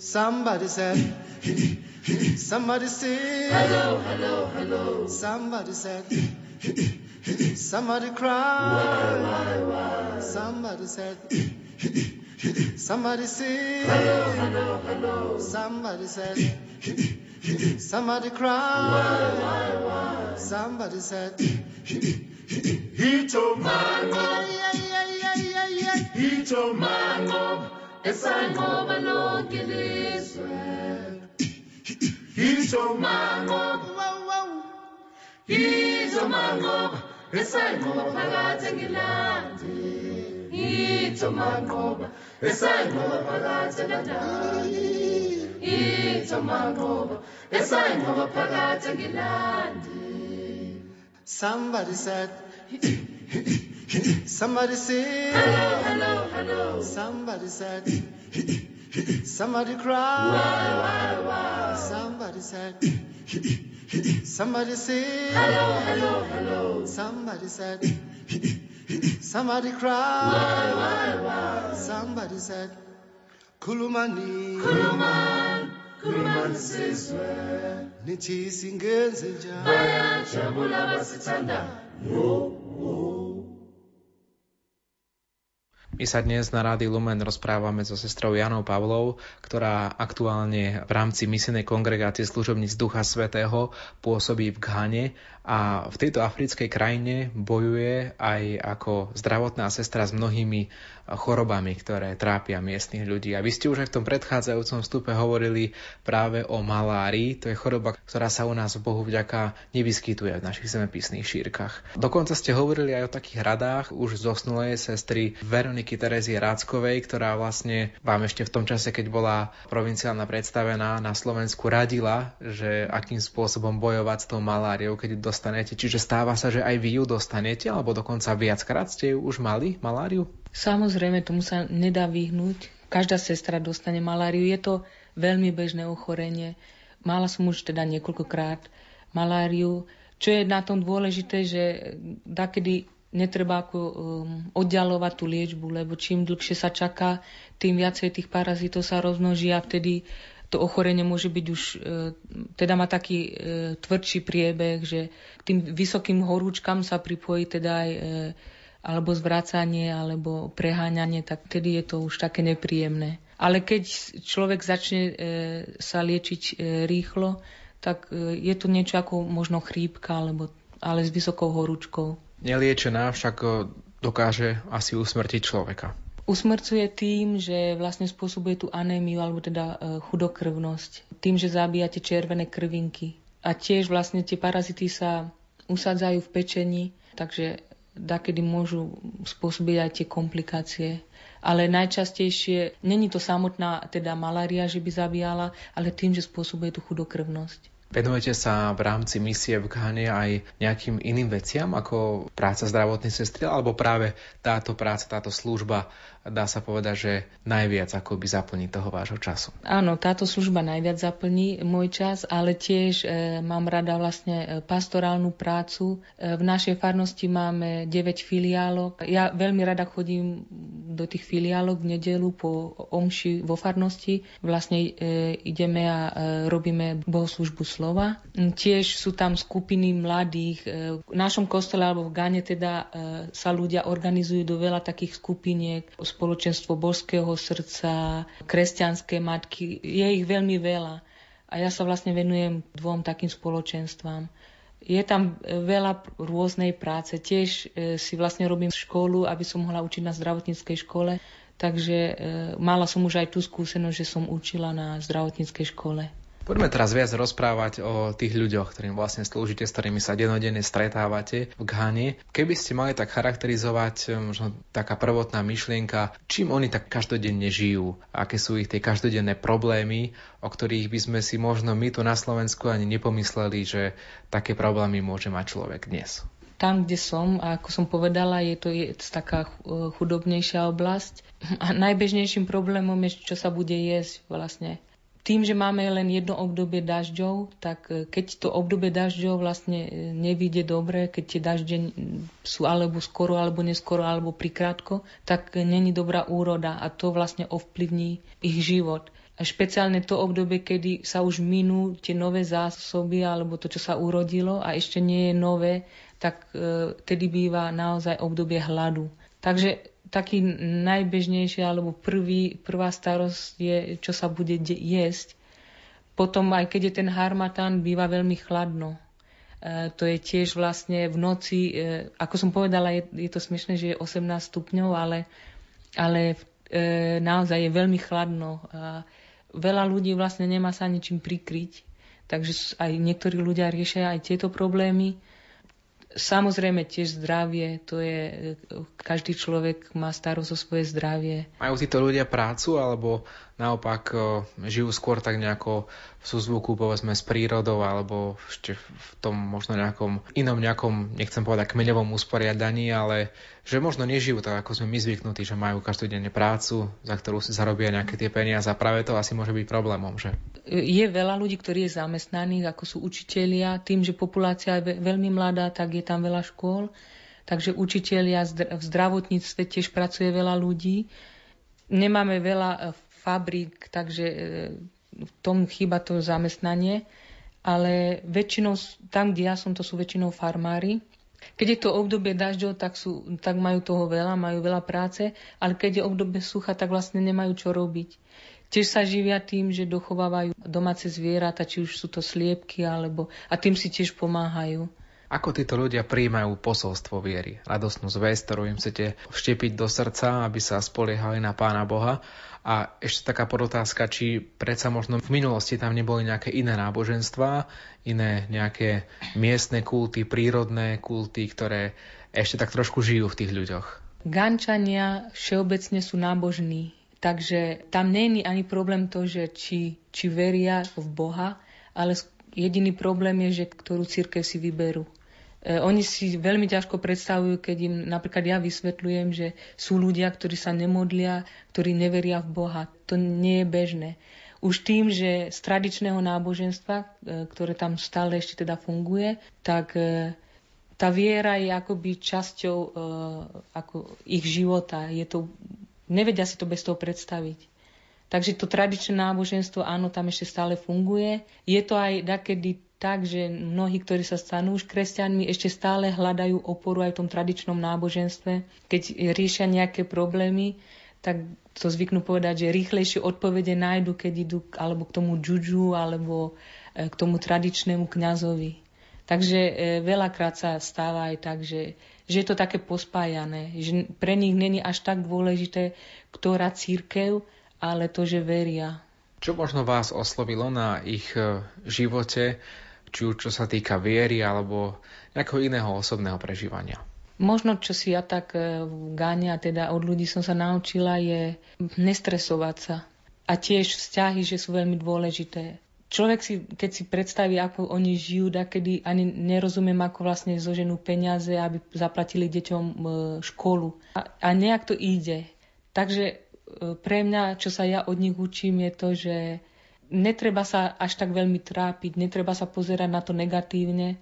Somebody said, somebody said, hello, hello, hello. Somebody said, somebody cried. Why, why, why? Somebody said, somebody said, hello, hello, hello. Somebody said, somebody cried. Why, why, why? Somebody said, he told my mom, yeah, yeah, yeah, yeah, He's a manqoba. He's a manqoba. He's phakathi ngilande. He's a manqoba. He's phakathi ngilande. He's a manqoba. He's phakathi ngilande. Somebody said Somebody said hello hello hello Somebody said somebody cried. Why, why, why? Somebody said, somebody said, hello, hello, hello. Somebody said, somebody cried. Why, why, why? Somebody said, Kulumani, Kuluman, Kuluman sizwe. Nithi singenze njani? Bayajabula basithanda. My sa dnes na Rádiu Lumen rozprávame so sestrou Janou Pavlov, ktorá aktuálne v rámci misijnej kongregácie služobníc Ducha Svetého pôsobí v Ghane a v tejto africkej krajine bojuje aj ako zdravotná sestra s mnohými chorobami, ktoré trápia miestnych ľudí. A vy ste už aj v tom predchádzajúcom vstupe hovorili práve o malárii. To je choroba, ktorá sa u nás Bohu vďaka nevyskytuje v našich zemepisných šírkach. Dokonca ste hovorili aj o takých radách už zosnulej sestry Veroniky Terezie Ráckovej, ktorá vlastne vám ešte v tom čase, keď bola provinciálna predstavená na Slovensku, radila, že akým spôsobom bojovať s tou maláriou, keď ju dostanete. Čiže stáva sa, že aj vy ju dostanete, alebo dokonca viackrát ste ju už mali, maláriu? Samozrejme, tomu sa nedá vyhnúť. Každá sestra dostane maláriu. Je to veľmi bežné ochorenie. Mala som už teda niekoľkokrát maláriu. Čo je na tom dôležité, že dakedy netreba ako um, oddialovať tú liečbu, lebo čím dlhšie sa čaká, tým viacej tých parazitov sa rozmnoží a vtedy to ochorenie môže byť už, e, teda má taký e, tvrdší priebeh, že k tým vysokým horúčkam sa pripojí teda aj e, alebo zvracanie, alebo preháňanie, tak tedy je to už také nepríjemné. Ale keď človek začne sa liečiť rýchlo, tak je to niečo ako možno chrípka, alebo, ale s vysokou horúčkou. Neliečená však dokáže asi usmrtiť človeka. Usmrcuje tým, že vlastne spôsobuje tú anémiu alebo teda e, chudokrvnosť. Tým, že zabíjate červené krvinky. A tiež vlastne tie parazity sa usadzajú v pečení, takže dakedy môžu spôsobiť aj tie komplikácie. Ale najčastejšie není to samotná teda malária, že by zabíjala, ale tým, že spôsobuje tú chudokrvnosť. Venujete sa v rámci misie v Ghane aj nejakým iným veciam ako práca zdravotnej sestry alebo práve táto práca, táto služba dá sa povedať, že najviac akoby zaplní toho vášho času. Áno, táto služba najviac zaplní môj čas, ale tiež e, mám rada vlastne e, pastorálnu prácu. E, v našej farnosti máme 9 filiálok. Ja veľmi rada chodím do tých filiálok v nedelu po omši vo farnosti. Vlastne e, ideme a e, robíme bohoslužbu slova. Tiež sú tam skupiny mladých. E, v našom kostole alebo v Gane teda e, sa ľudia organizujú do veľa takých skupiniek spoločenstvo božského srdca, kresťanské matky, je ich veľmi veľa. A ja sa vlastne venujem dvom takým spoločenstvám. Je tam veľa rôznej práce. Tiež e, si vlastne robím školu, aby som mohla učiť na zdravotníckej škole. Takže e, mala som už aj tú skúsenosť, že som učila na zdravotníckej škole. Poďme teraz viac rozprávať o tých ľuďoch, ktorým vlastne slúžite, s ktorými sa denodenne stretávate v Ghane. Keby ste mali tak charakterizovať, eh, možno taká prvotná myšlienka, čím oni tak každodenne žijú, aké sú ich tie každodenné problémy, o ktorých by sme si možno my tu na Slovensku ani nepomysleli, že také problémy môže mať človek dnes tam, kde som, a ako som povedala, je to taká eh, chudobnejšia oblasť. A najbežnejším problémom je, čo sa bude jesť vlastne tým, že máme len jedno obdobie dažďov, tak e, keď to obdobie dažďov vlastne e, nevíde dobre, keď tie dažde sú alebo skoro, alebo neskoro, alebo prikrátko, tak není dobrá úroda a to vlastne ovplyvní ich život. A špeciálne to obdobie, kedy sa už minú tie nové zásoby alebo to, čo sa urodilo a ešte nie je nové, tak e, tedy býva naozaj obdobie hladu. Takže taký najbežnejší alebo prvý, prvá starosť je, čo sa bude de- jesť. Potom, aj keď je ten harmatán, býva veľmi chladno. E, to je tiež vlastne v noci, e, ako som povedala, je, je to smiešne, že je 18 stupňov, ale, ale e, naozaj je veľmi chladno. A veľa ľudí vlastne nemá sa ničím prikryť, takže aj niektorí ľudia riešia aj tieto problémy. Samozrejme tiež zdravie, to je, každý človek má starosť o svoje zdravie. Majú títo ľudia prácu, alebo naopak žijú skôr tak nejako v súzvuku povedzme s prírodou alebo ešte v tom možno nejakom inom nejakom, nechcem povedať kmeňovom usporiadaní, ale že možno nežijú tak, ako sme my zvyknutí, že majú každodenne prácu, za ktorú si zarobia nejaké tie peniaze a práve to asi môže byť problémom, že? Je veľa ľudí, ktorí je zamestnaných, ako sú učitelia, tým, že populácia je veľmi mladá, tak je tam veľa škôl, takže učitelia v zdravotníctve tiež pracuje veľa ľudí. Nemáme veľa e, fabrík, takže e, v tom chýba to zamestnanie, ale väčšinou, tam, kde ja som, to sú väčšinou farmári. Keď je to obdobie dažďov, tak, sú, tak majú toho veľa, majú veľa práce, ale keď je obdobie sucha, tak vlastne nemajú čo robiť. Tiež sa živia tým, že dochovávajú domáce zvieratá, či už sú to sliepky, alebo, a tým si tiež pomáhajú. Ako títo ľudia príjmajú posolstvo viery, radostnú zväzť, ktorú im chcete vštepiť do srdca, aby sa spoliehali na Pána Boha? A ešte taká podotázka, či predsa možno v minulosti tam neboli nejaké iné náboženstva, iné nejaké miestne kulty, prírodné kulty, ktoré ešte tak trošku žijú v tých ľuďoch. Gančania všeobecne sú nábožní, takže tam není ani problém to, že či, či veria v Boha, ale jediný problém je, že ktorú církev si vyberú. E, oni si veľmi ťažko predstavujú, keď im napríklad ja vysvetľujem, že sú ľudia, ktorí sa nemodlia, ktorí neveria v Boha. To nie je bežné. Už tým, že z tradičného náboženstva, e, ktoré tam stále ešte teda funguje, tak e, tá viera je akoby časťou ako ich života. Je to, nevedia si to bez toho predstaviť. Takže to tradičné náboženstvo, áno, tam ešte stále funguje. Je to aj takedy tak, že mnohí, ktorí sa stanú už kresťanmi, ešte stále hľadajú oporu aj v tom tradičnom náboženstve. Keď riešia nejaké problémy, tak to zvyknú povedať, že rýchlejšie odpovede nájdu, keď idú alebo k tomu džudžu, alebo e, k tomu tradičnému kňazovi. Takže e, veľakrát sa stáva aj tak, že, že je to také pospájané, že pre nich není až tak dôležité, ktorá církev, ale to, že veria. Čo možno vás oslovilo na ich e, živote, či už čo sa týka viery alebo nejakého iného osobného prežívania. Možno, čo si ja tak e, gáňa, teda od ľudí som sa naučila, je nestresovať sa. A tiež vzťahy, že sú veľmi dôležité. Človek si, keď si predstaví, ako oni žijú, kedy ani nerozumiem, ako vlastne zoženú peniaze, aby zaplatili deťom e, školu. A, a nejak to ide. Takže e, pre mňa, čo sa ja od nich učím, je to, že netreba sa až tak veľmi trápiť, netreba sa pozerať na to negatívne.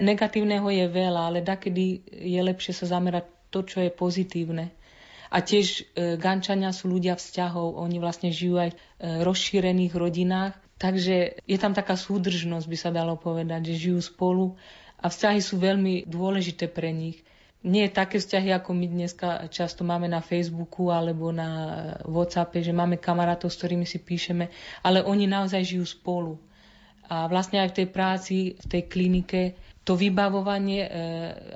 Negatívneho je veľa, ale dakedy je lepšie sa zamerať to, čo je pozitívne. A tiež e, Gančania sú ľudia vzťahov, oni vlastne žijú aj v e, rozšírených rodinách, takže je tam taká súdržnosť, by sa dalo povedať, že žijú spolu a vzťahy sú veľmi dôležité pre nich nie také vzťahy, ako my dneska často máme na Facebooku alebo na Whatsappe, že máme kamarátov, s ktorými si píšeme, ale oni naozaj žijú spolu. A vlastne aj v tej práci, v tej klinike, to vybavovanie, e,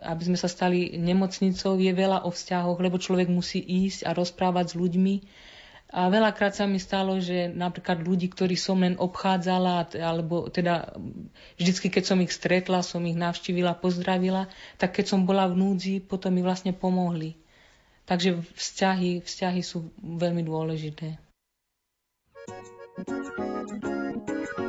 aby sme sa stali nemocnicou, je veľa o vzťahoch, lebo človek musí ísť a rozprávať s ľuďmi a veľakrát sa mi stalo, že napríklad ľudí, ktorí som len obchádzala, alebo teda vždycky, keď som ich stretla, som ich navštívila, pozdravila, tak keď som bola v núdzi, potom mi vlastne pomohli. Takže vzťahy, vzťahy sú veľmi dôležité. liyahlabelela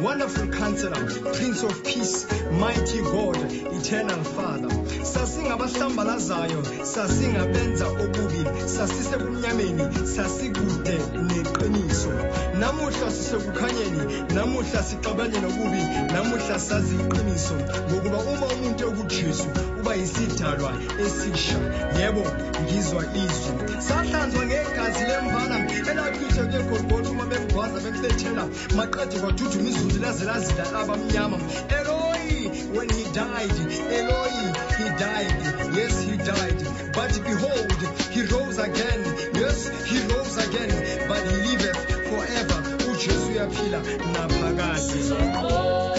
wonderful counselor prince of peace mighty god eternal father sasingabahlambazayo sasingabenza okubi sasisebumnyameni sasikude neqiniso. Namuhla sisekukhanyeni namuhla sixabane nokubi namuhla sazi iqiniso ngokuba uma umuntu ekujesu uba yisidalwa esisha yebo ngizwa izwi. Sahlanzwa ngegazi lemvana elachithwe kuyegolgotha uma bekugwaza bekulethela maqede kwaduthuma izunzi laze lazida labamnyama eloi when he died eloi he died. Yes he died. But behold he rose again. Yes he rose again but he liveth forever. Ujesu uyaphila naphakade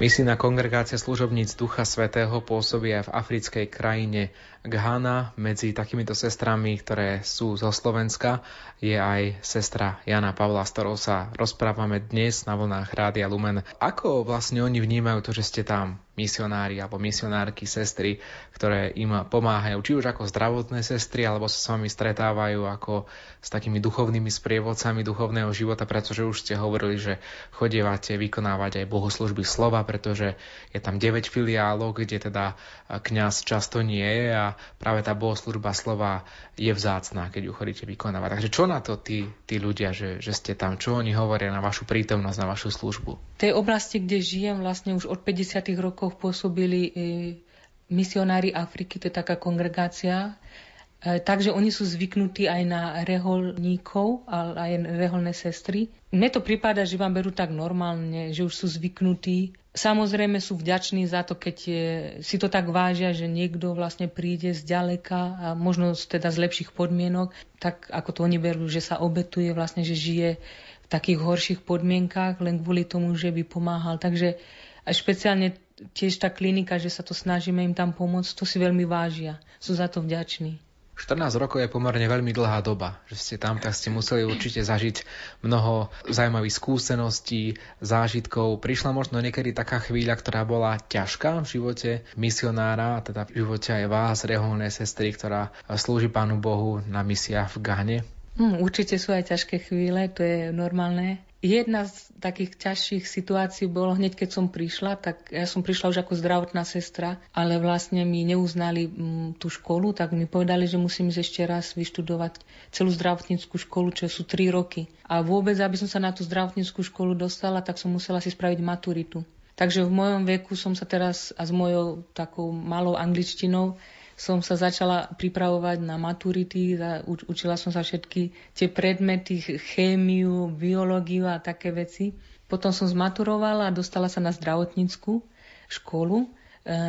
Misijná kongregácia služobníc Ducha Svetého pôsobí aj v africkej krajine Ghana. Medzi takýmito sestrami, ktoré sú zo Slovenska, je aj sestra Jana Pavla, s ktorou sa rozprávame dnes na vlnách Rádia Lumen. Ako vlastne oni vnímajú to, že ste tam? Misionári alebo misionárky, sestry, ktoré im pomáhajú, či už ako zdravotné sestry, alebo sa s vami stretávajú ako s takými duchovnými sprievodcami duchovného života, pretože už ste hovorili, že chodievate vykonávať aj bohoslužby slova, pretože je tam 9 filiálov, kde teda kňaz často nie je a práve tá bohoslužba slova je vzácná, keď ju chodíte vykonávať. Takže čo na to tí, tí ľudia, že, že ste tam, čo oni hovoria na vašu prítomnosť, na vašu službu? V tej oblasti, kde žijem vlastne už od 50. rokov pôsobili e, misionári Afriky, to je taká kongregácia, e, takže oni sú zvyknutí aj na reholníkov, aj reholné sestry. Mne to prípada, že vám berú tak normálne, že už sú zvyknutí. Samozrejme sú vďační za to, keď je, si to tak vážia, že niekto vlastne príde z ďaleka a možno teda z lepších podmienok, tak ako to oni berú, že sa obetuje vlastne, že žije v takých horších podmienkách len kvôli tomu, že by pomáhal. Takže špeciálne tiež tá klinika, že sa to snažíme im tam pomôcť, to si veľmi vážia. Sú za to vďační. 14 rokov je pomerne veľmi dlhá doba, že ste tam, tak ste museli určite zažiť mnoho zaujímavých skúseností, zážitkov. Prišla možno niekedy taká chvíľa, ktorá bola ťažká v živote misionára, teda v živote aj vás, reholné sestry, ktorá slúži Pánu Bohu na misiách v Gane? Hmm, určite sú aj ťažké chvíle, to je normálne. Jedna z takých ťažších situácií bolo hneď, keď som prišla, tak ja som prišla už ako zdravotná sestra, ale vlastne mi neuznali m, mm, tú školu, tak mi povedali, že musím ísť ešte raz vyštudovať celú zdravotníckú školu, čo sú 3 roky. A vôbec, aby som sa na tú zdravotníckú školu dostala, tak som musela si spraviť maturitu. Takže v mojom veku som sa teraz a s mojou takou malou angličtinou som sa začala pripravovať na maturity, učila som sa všetky tie predmety, chémiu, biológiu a také veci. Potom som zmaturovala a dostala sa na zdravotníckú školu e,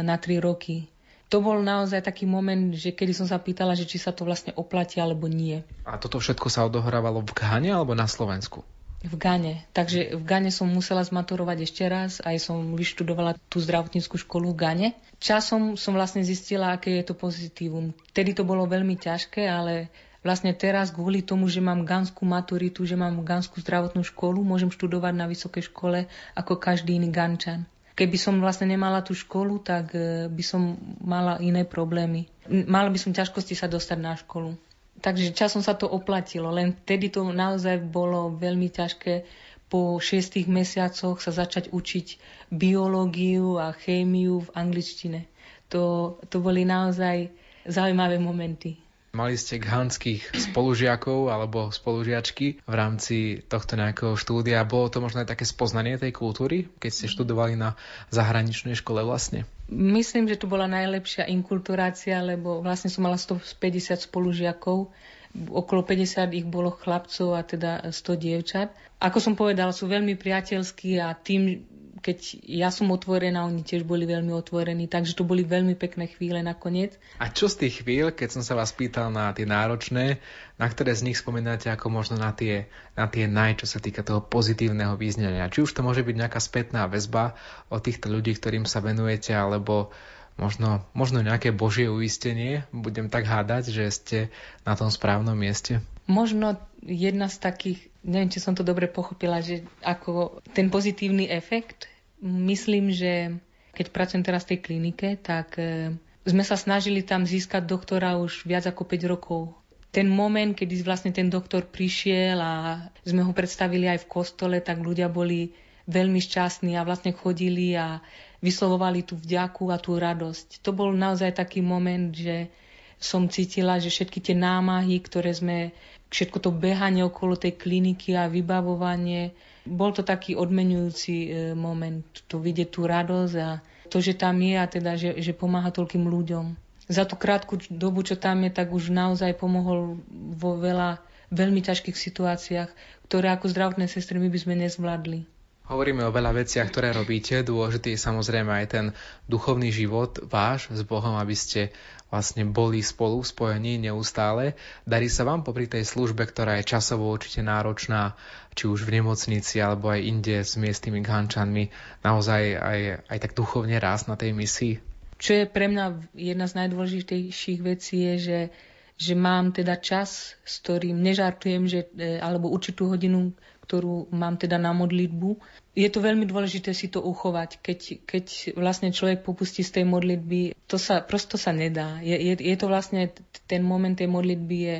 na tri roky. To bol naozaj taký moment, že kedy som sa pýtala, že či sa to vlastne oplatí alebo nie. A toto všetko sa odohrávalo v Ghane alebo na Slovensku? V Gane. Takže v Gane som musela zmaturovať ešte raz, aj som vyštudovala tú zdravotníckú školu v Gane. Časom som vlastne zistila, aké je to pozitívum. Vtedy to bolo veľmi ťažké, ale vlastne teraz kvôli tomu, že mám ganskú maturitu, že mám ganskú zdravotnú školu, môžem študovať na vysokej škole ako každý iný gančan. Keby som vlastne nemala tú školu, tak eh, by som mala iné problémy. Mala by som ťažkosti sa dostať na školu. Takže časom sa to oplatilo, len vtedy to naozaj bolo veľmi ťažké po šiestich mesiacoch sa začať učiť biológiu a chémiu v angličtine. To, to boli naozaj zaujímavé momenty. Mali ste ghanských spolužiakov alebo spolužiačky v rámci tohto nejakého štúdia. Bolo to možno aj také spoznanie tej kultúry, keď ste študovali na zahraničnej škole vlastne? Myslím, že to bola najlepšia inkulturácia, lebo vlastne som mala 150 spolužiakov okolo 50 ich bolo chlapcov a teda 100 dievčat. Ako som povedala, sú veľmi priateľskí a tým, keď ja som otvorená, oni tiež boli veľmi otvorení, takže to boli veľmi pekné chvíle nakoniec. A čo z tých chvíľ, keď som sa vás pýtal na tie náročné, na ktoré z nich spomínate ako možno na tie, na tie naj, čo sa týka toho pozitívneho význania? Či už to môže byť nejaká spätná väzba od týchto ľudí, ktorým sa venujete, alebo možno, možno nejaké božie uistenie, budem tak hádať, že ste na tom správnom mieste? Možno jedna z takých, neviem, či som to dobre pochopila, že ako ten pozitívny efekt, Myslím, že keď pracujem teraz v tej klinike, tak e, sme sa snažili tam získať doktora už viac ako 5 rokov. Ten moment, kedy vlastne ten doktor prišiel a sme ho predstavili aj v kostole, tak ľudia boli veľmi šťastní a vlastne chodili a vyslovovali tú vďaku a tú radosť. To bol naozaj taký moment, že som cítila, že všetky tie námahy, ktoré sme, všetko to behanie okolo tej kliniky a vybavovanie, bol to taký odmenujúci e, moment, to vidieť tú radosť a to, že tam je a teda, že, že pomáha toľkým ľuďom. Za tú krátku dobu, čo tam je, tak už naozaj pomohol vo veľa veľmi ťažkých situáciách, ktoré ako zdravotné sestry my by sme nezvládli. Hovoríme o veľa veciach, ktoré robíte. Dôležitý je samozrejme aj ten duchovný život váš s Bohom, aby ste vlastne boli spolu spojení neustále. Darí sa vám popri tej službe, ktorá je časovo určite náročná, či už v nemocnici alebo aj inde s miestnymi ghančanmi, naozaj aj, aj tak duchovne rásť na tej misii? Čo je pre mňa jedna z najdôležitejších vecí je, že, že mám teda čas, s ktorým nežartujem, že, e, alebo určitú hodinu, ktorú mám teda na modlitbu. Je to veľmi dôležité si to uchovať. Keď, keď vlastne človek popustí z tej modlitby, to sa, prosto sa nedá. Je, je, je to vlastne ten moment tej modlitby, je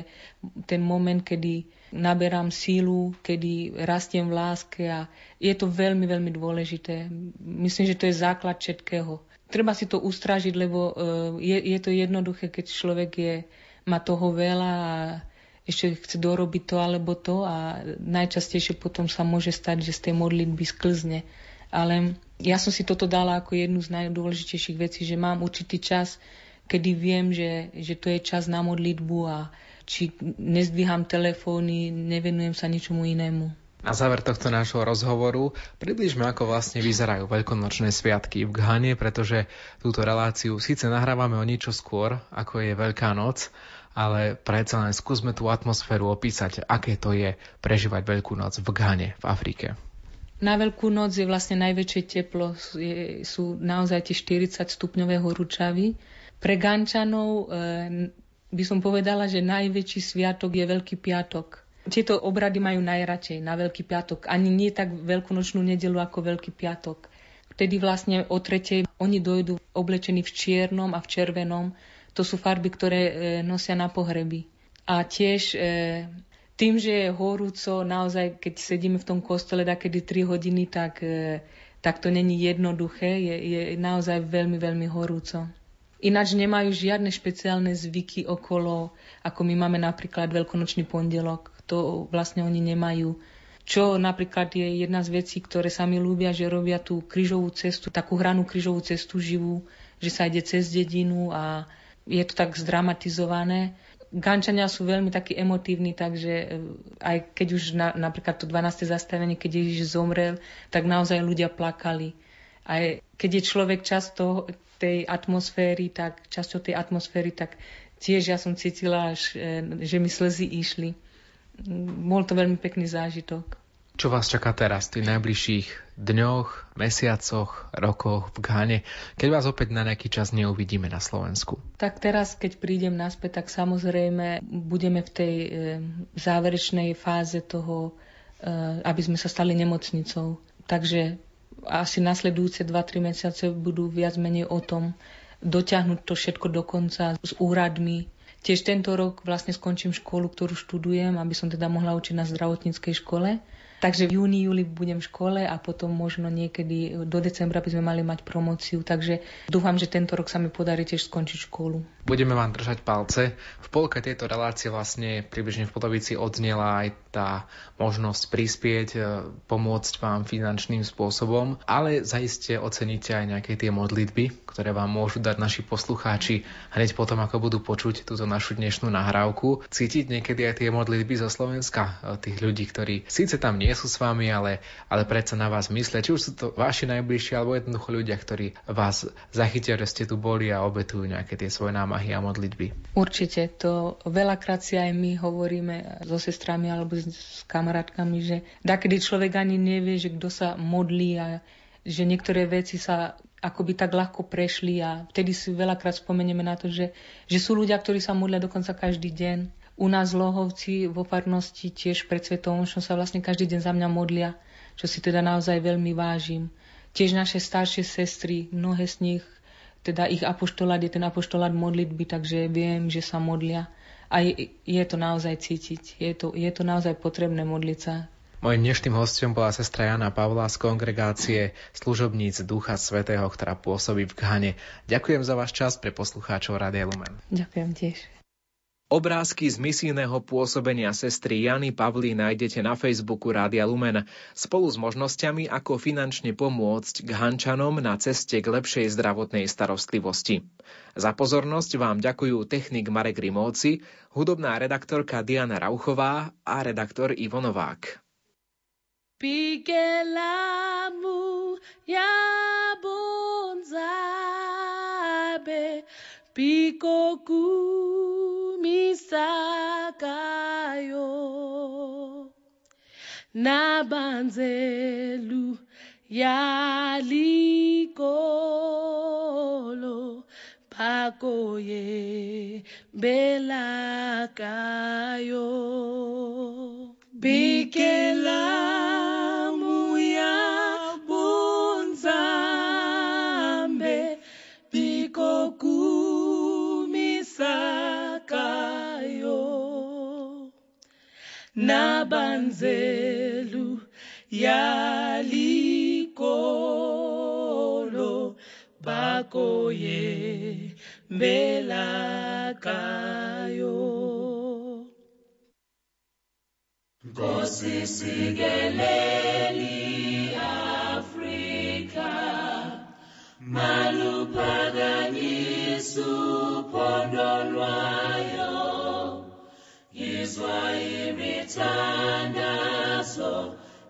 ten moment, kedy naberám sílu, kedy rastiem v láske a je to veľmi, veľmi dôležité. Myslím, že to je základ všetkého. Treba si to ustražiť, lebo uh, je, je to jednoduché, keď človek je, má toho veľa a ešte chce dorobiť to alebo to a najčastejšie potom sa môže stať, že z tej modlitby sklzne. Ale ja som si toto dala ako jednu z najdôležitejších vecí, že mám určitý čas, kedy viem, že, že to je čas na modlitbu a či nezdvíham telefóny, nevenujem sa ničomu inému. Na záver tohto nášho rozhovoru približme, ako vlastne vyzerajú veľkonočné sviatky v Ghane, pretože túto reláciu síce nahrávame o niečo skôr, ako je Veľká noc, ale predsa len skúsme tú atmosféru opísať, aké to je prežívať Veľkú noc v Ghane, v Afrike. Na Veľkú noc je vlastne najväčšie teplo, je, sú naozaj tie 40 stupňové horúčavy. Pre Gančanov e, by som povedala, že najväčší sviatok je Veľký piatok. Tieto obrady majú najradšej na Veľký piatok. Ani nie tak veľkonočnú nedelu ako Veľký piatok. Vtedy vlastne o tretej oni dojdú oblečení v čiernom a v červenom to sú farby, ktoré e, nosia na pohreby. A tiež e, tým, že je horúco, naozaj, keď sedíme v tom kostole takedy 3 hodiny, tak, e, tak to není jednoduché, je, je naozaj veľmi, veľmi horúco. Ináč nemajú žiadne špeciálne zvyky okolo, ako my máme napríklad veľkonočný pondelok. To vlastne oni nemajú. Čo napríklad je jedna z vecí, ktoré sa mi ľúbia, že robia tú krížovú cestu, takú hranú krížovú cestu živú, že sa ide cez dedinu a je to tak zdramatizované. Gančania sú veľmi takí emotívni, takže e, aj keď už na, napríklad to 12. zastavenie, keď Ježiš zomrel, tak naozaj ľudia plakali. Aj keď je človek často tej atmosféry, tak časťou tej atmosféry, tak tiež ja som cítila, až, e, že mi slzy išli. Bol to veľmi pekný zážitok. Čo vás čaká teraz v tých najbližších dňoch, mesiacoch, rokoch v Ghane, keď vás opäť na nejaký čas neuvidíme na Slovensku? Tak teraz, keď prídem naspäť, tak samozrejme budeme v tej e, záverečnej fáze toho, e, aby sme sa stali nemocnicou. Takže asi nasledujúce 2-3 mesiace budú viac menej o tom dotiahnuť to všetko do konca s úradmi, Tiež tento rok vlastne skončím školu, ktorú študujem, aby som teda mohla učiť na zdravotníckej škole. Takže v júni, júli budem v škole a potom možno niekedy do decembra by sme mali mať promociu. Takže dúfam, že tento rok sa mi podarí tiež skončiť školu. Budeme vám držať palce. V polke tejto relácie vlastne približne v polovici odznela aj tá možnosť prispieť, e, pomôcť vám finančným spôsobom, ale zaiste oceníte aj nejaké tie modlitby, ktoré vám môžu dať naši poslucháči hneď potom, ako budú počuť túto našu dnešnú nahrávku. Cítiť niekedy aj tie modlitby zo Slovenska, e, tých ľudí, ktorí síce tam nie sú s vami, ale, ale predsa na vás myslia. Či už sú to vaši najbližší, alebo jednoducho ľudia, ktorí vás zachytia, že ste tu boli a obetujú nejaké tie svoje námahy a modlitby. Určite. To veľakrát si aj my hovoríme so sestrami alebo s kamarátkami, že takedy človek ani nevie, že kto sa modlí a že niektoré veci sa akoby tak ľahko prešli a vtedy si veľakrát spomenieme na to, že, že sú ľudia, ktorí sa modlia dokonca každý deň u nás Lohovci vo farnosti tiež pred Svetom sa vlastne každý deň za mňa modlia, čo si teda naozaj veľmi vážim. Tiež naše staršie sestry, mnohé z nich, teda ich apoštolát je ten apoštolát modlitby, takže viem, že sa modlia. A je, je to naozaj cítiť, je to, je to naozaj potrebné modliť sa. Mojím dnešným hostom bola sestra Jana Pavla z kongregácie služobníc Ducha Svetého, ktorá pôsobí v Ghane. Ďakujem za váš čas pre poslucháčov Radia Lumen. Ďakujem tiež. Obrázky z misijného pôsobenia sestry Jany Pavly nájdete na Facebooku Rádia Lumen spolu s možnosťami, ako finančne pomôcť k Hančanom na ceste k lepšej zdravotnej starostlivosti. Za pozornosť vám ďakujú technik Marek Rimóci, hudobná redaktorka Diana Rauchová a redaktor Ivo Novák. Pikelamu yabonzabe misakayo nabanzelu yalikolo pakoye belakayo bikelamu ya bunzambe bikokumisa nabanzelu yalikolo bakoye belakayo Nkosi sikeleli Afrika maluphakanyisa uphondo lwayo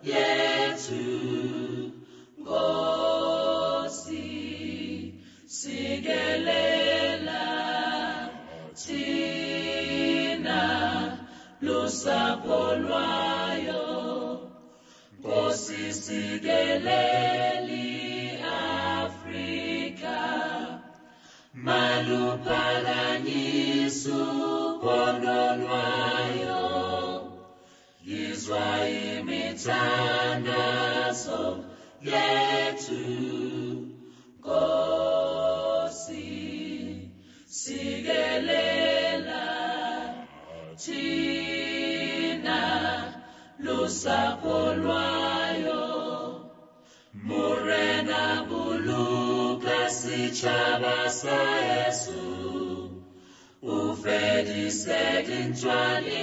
yetu ngosi sigelela thina lusapho lwayo. Ngosi sigeleli afrika maluphakanyiswa ubono lwayo yizwa imithandazo yethu Nkosi sikelela thina lusapho lwayo Morena buluka sitshaba sa Yesu o fedise dintwa le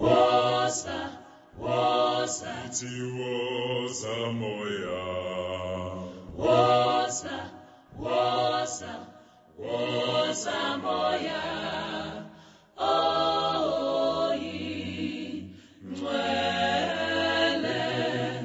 woza woza ithi moya woza woza woza moya oh.